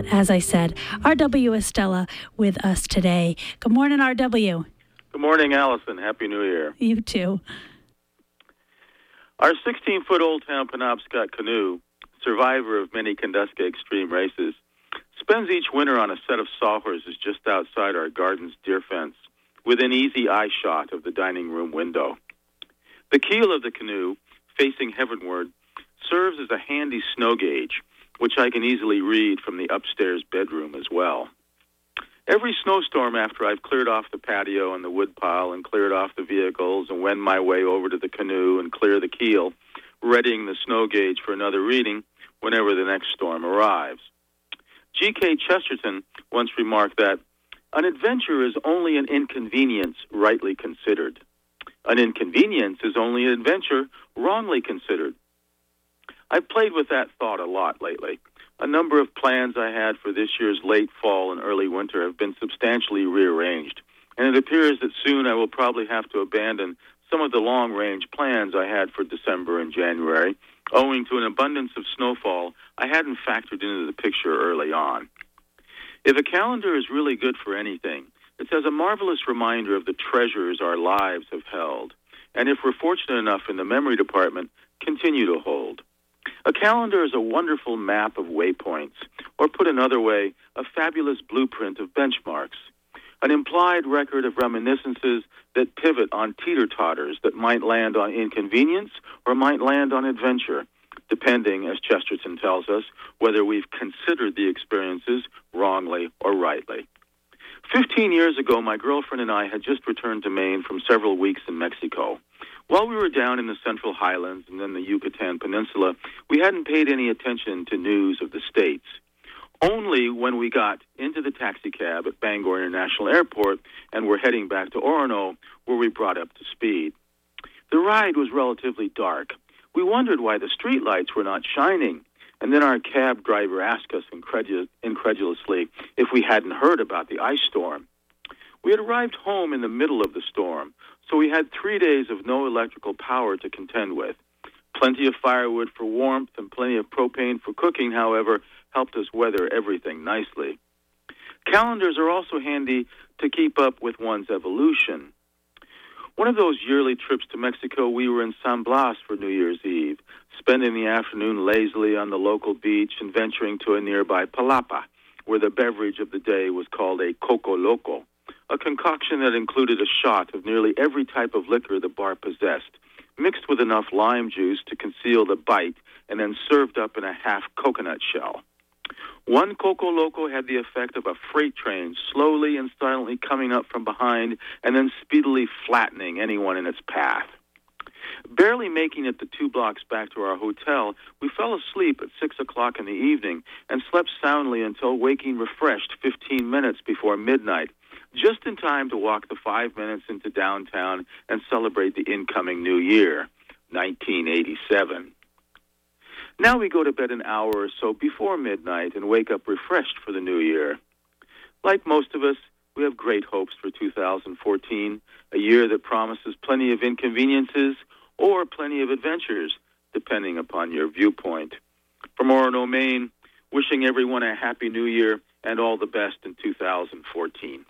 But as I said, RW Estela with us today. Good morning, RW. Good morning, Allison. Happy New Year. You too. Our 16 foot old town Penobscot canoe, survivor of many Kenduskeag Stream races, spends each winter on a set of sawhorses just outside our garden's deer fence, within easy eye shot of the dining room window. The keel of the canoe, facing heavenward, serves as a handy snow gauge, which I can easily read from the upstairs bedroom as well. Every snowstorm after I've cleared off the patio and the woodpile and cleared off the vehicles and wend my way over to the canoe and clear the keel, readying the snow gauge for another reading whenever the next storm arrives. G.K. Chesterton once remarked that an adventure is only an inconvenience rightly considered. An inconvenience is only an adventure wrongly considered. I've played with that thought a lot lately. A number of plans I had for this year's late fall and early winter have been substantially rearranged, and it appears that soon I will probably have to abandon some of the long range plans I had for December and January, owing to an abundance of snowfall I hadn't factored into the picture early on. If a calendar is really good for anything, it's as a marvelous reminder of the treasures our lives have held, and if we're fortunate enough in the memory department, continue to hold. A calendar is a wonderful map of waypoints, or put another way, a fabulous blueprint of benchmarks, an implied record of reminiscences that pivot on teeter totters that might land on inconvenience or might land on adventure, depending, as Chesterton tells us, whether we've considered the experiences wrongly or rightly. Fifteen years ago, my girlfriend and I had just returned to Maine from several weeks in Mexico. While we were down in the Central Highlands and then the Yucatan Peninsula, we hadn't paid any attention to news of the States. Only when we got into the taxicab at Bangor International Airport and were heading back to Orono were we brought up to speed. The ride was relatively dark. We wondered why the streetlights were not shining. And then our cab driver asked us incredul- incredulously if we hadn't heard about the ice storm. We had arrived home in the middle of the storm, so we had three days of no electrical power to contend with. Plenty of firewood for warmth and plenty of propane for cooking, however, helped us weather everything nicely. Calendars are also handy to keep up with one's evolution. One of those yearly trips to Mexico, we were in San Blas for New Year's Eve, spending the afternoon lazily on the local beach and venturing to a nearby palapa, where the beverage of the day was called a coco loco a concoction that included a shot of nearly every type of liquor the bar possessed, mixed with enough lime juice to conceal the bite, and then served up in a half coconut shell. One Coco Loco had the effect of a freight train slowly and silently coming up from behind and then speedily flattening anyone in its path. Barely making it the two blocks back to our hotel, we fell asleep at six o'clock in the evening and slept soundly until waking refreshed 15 minutes before midnight just in time to walk the five minutes into downtown and celebrate the incoming new year, 1987. Now we go to bed an hour or so before midnight and wake up refreshed for the new year. Like most of us, we have great hopes for 2014, a year that promises plenty of inconveniences or plenty of adventures, depending upon your viewpoint. From Orono, Maine, wishing everyone a happy new year and all the best in 2014.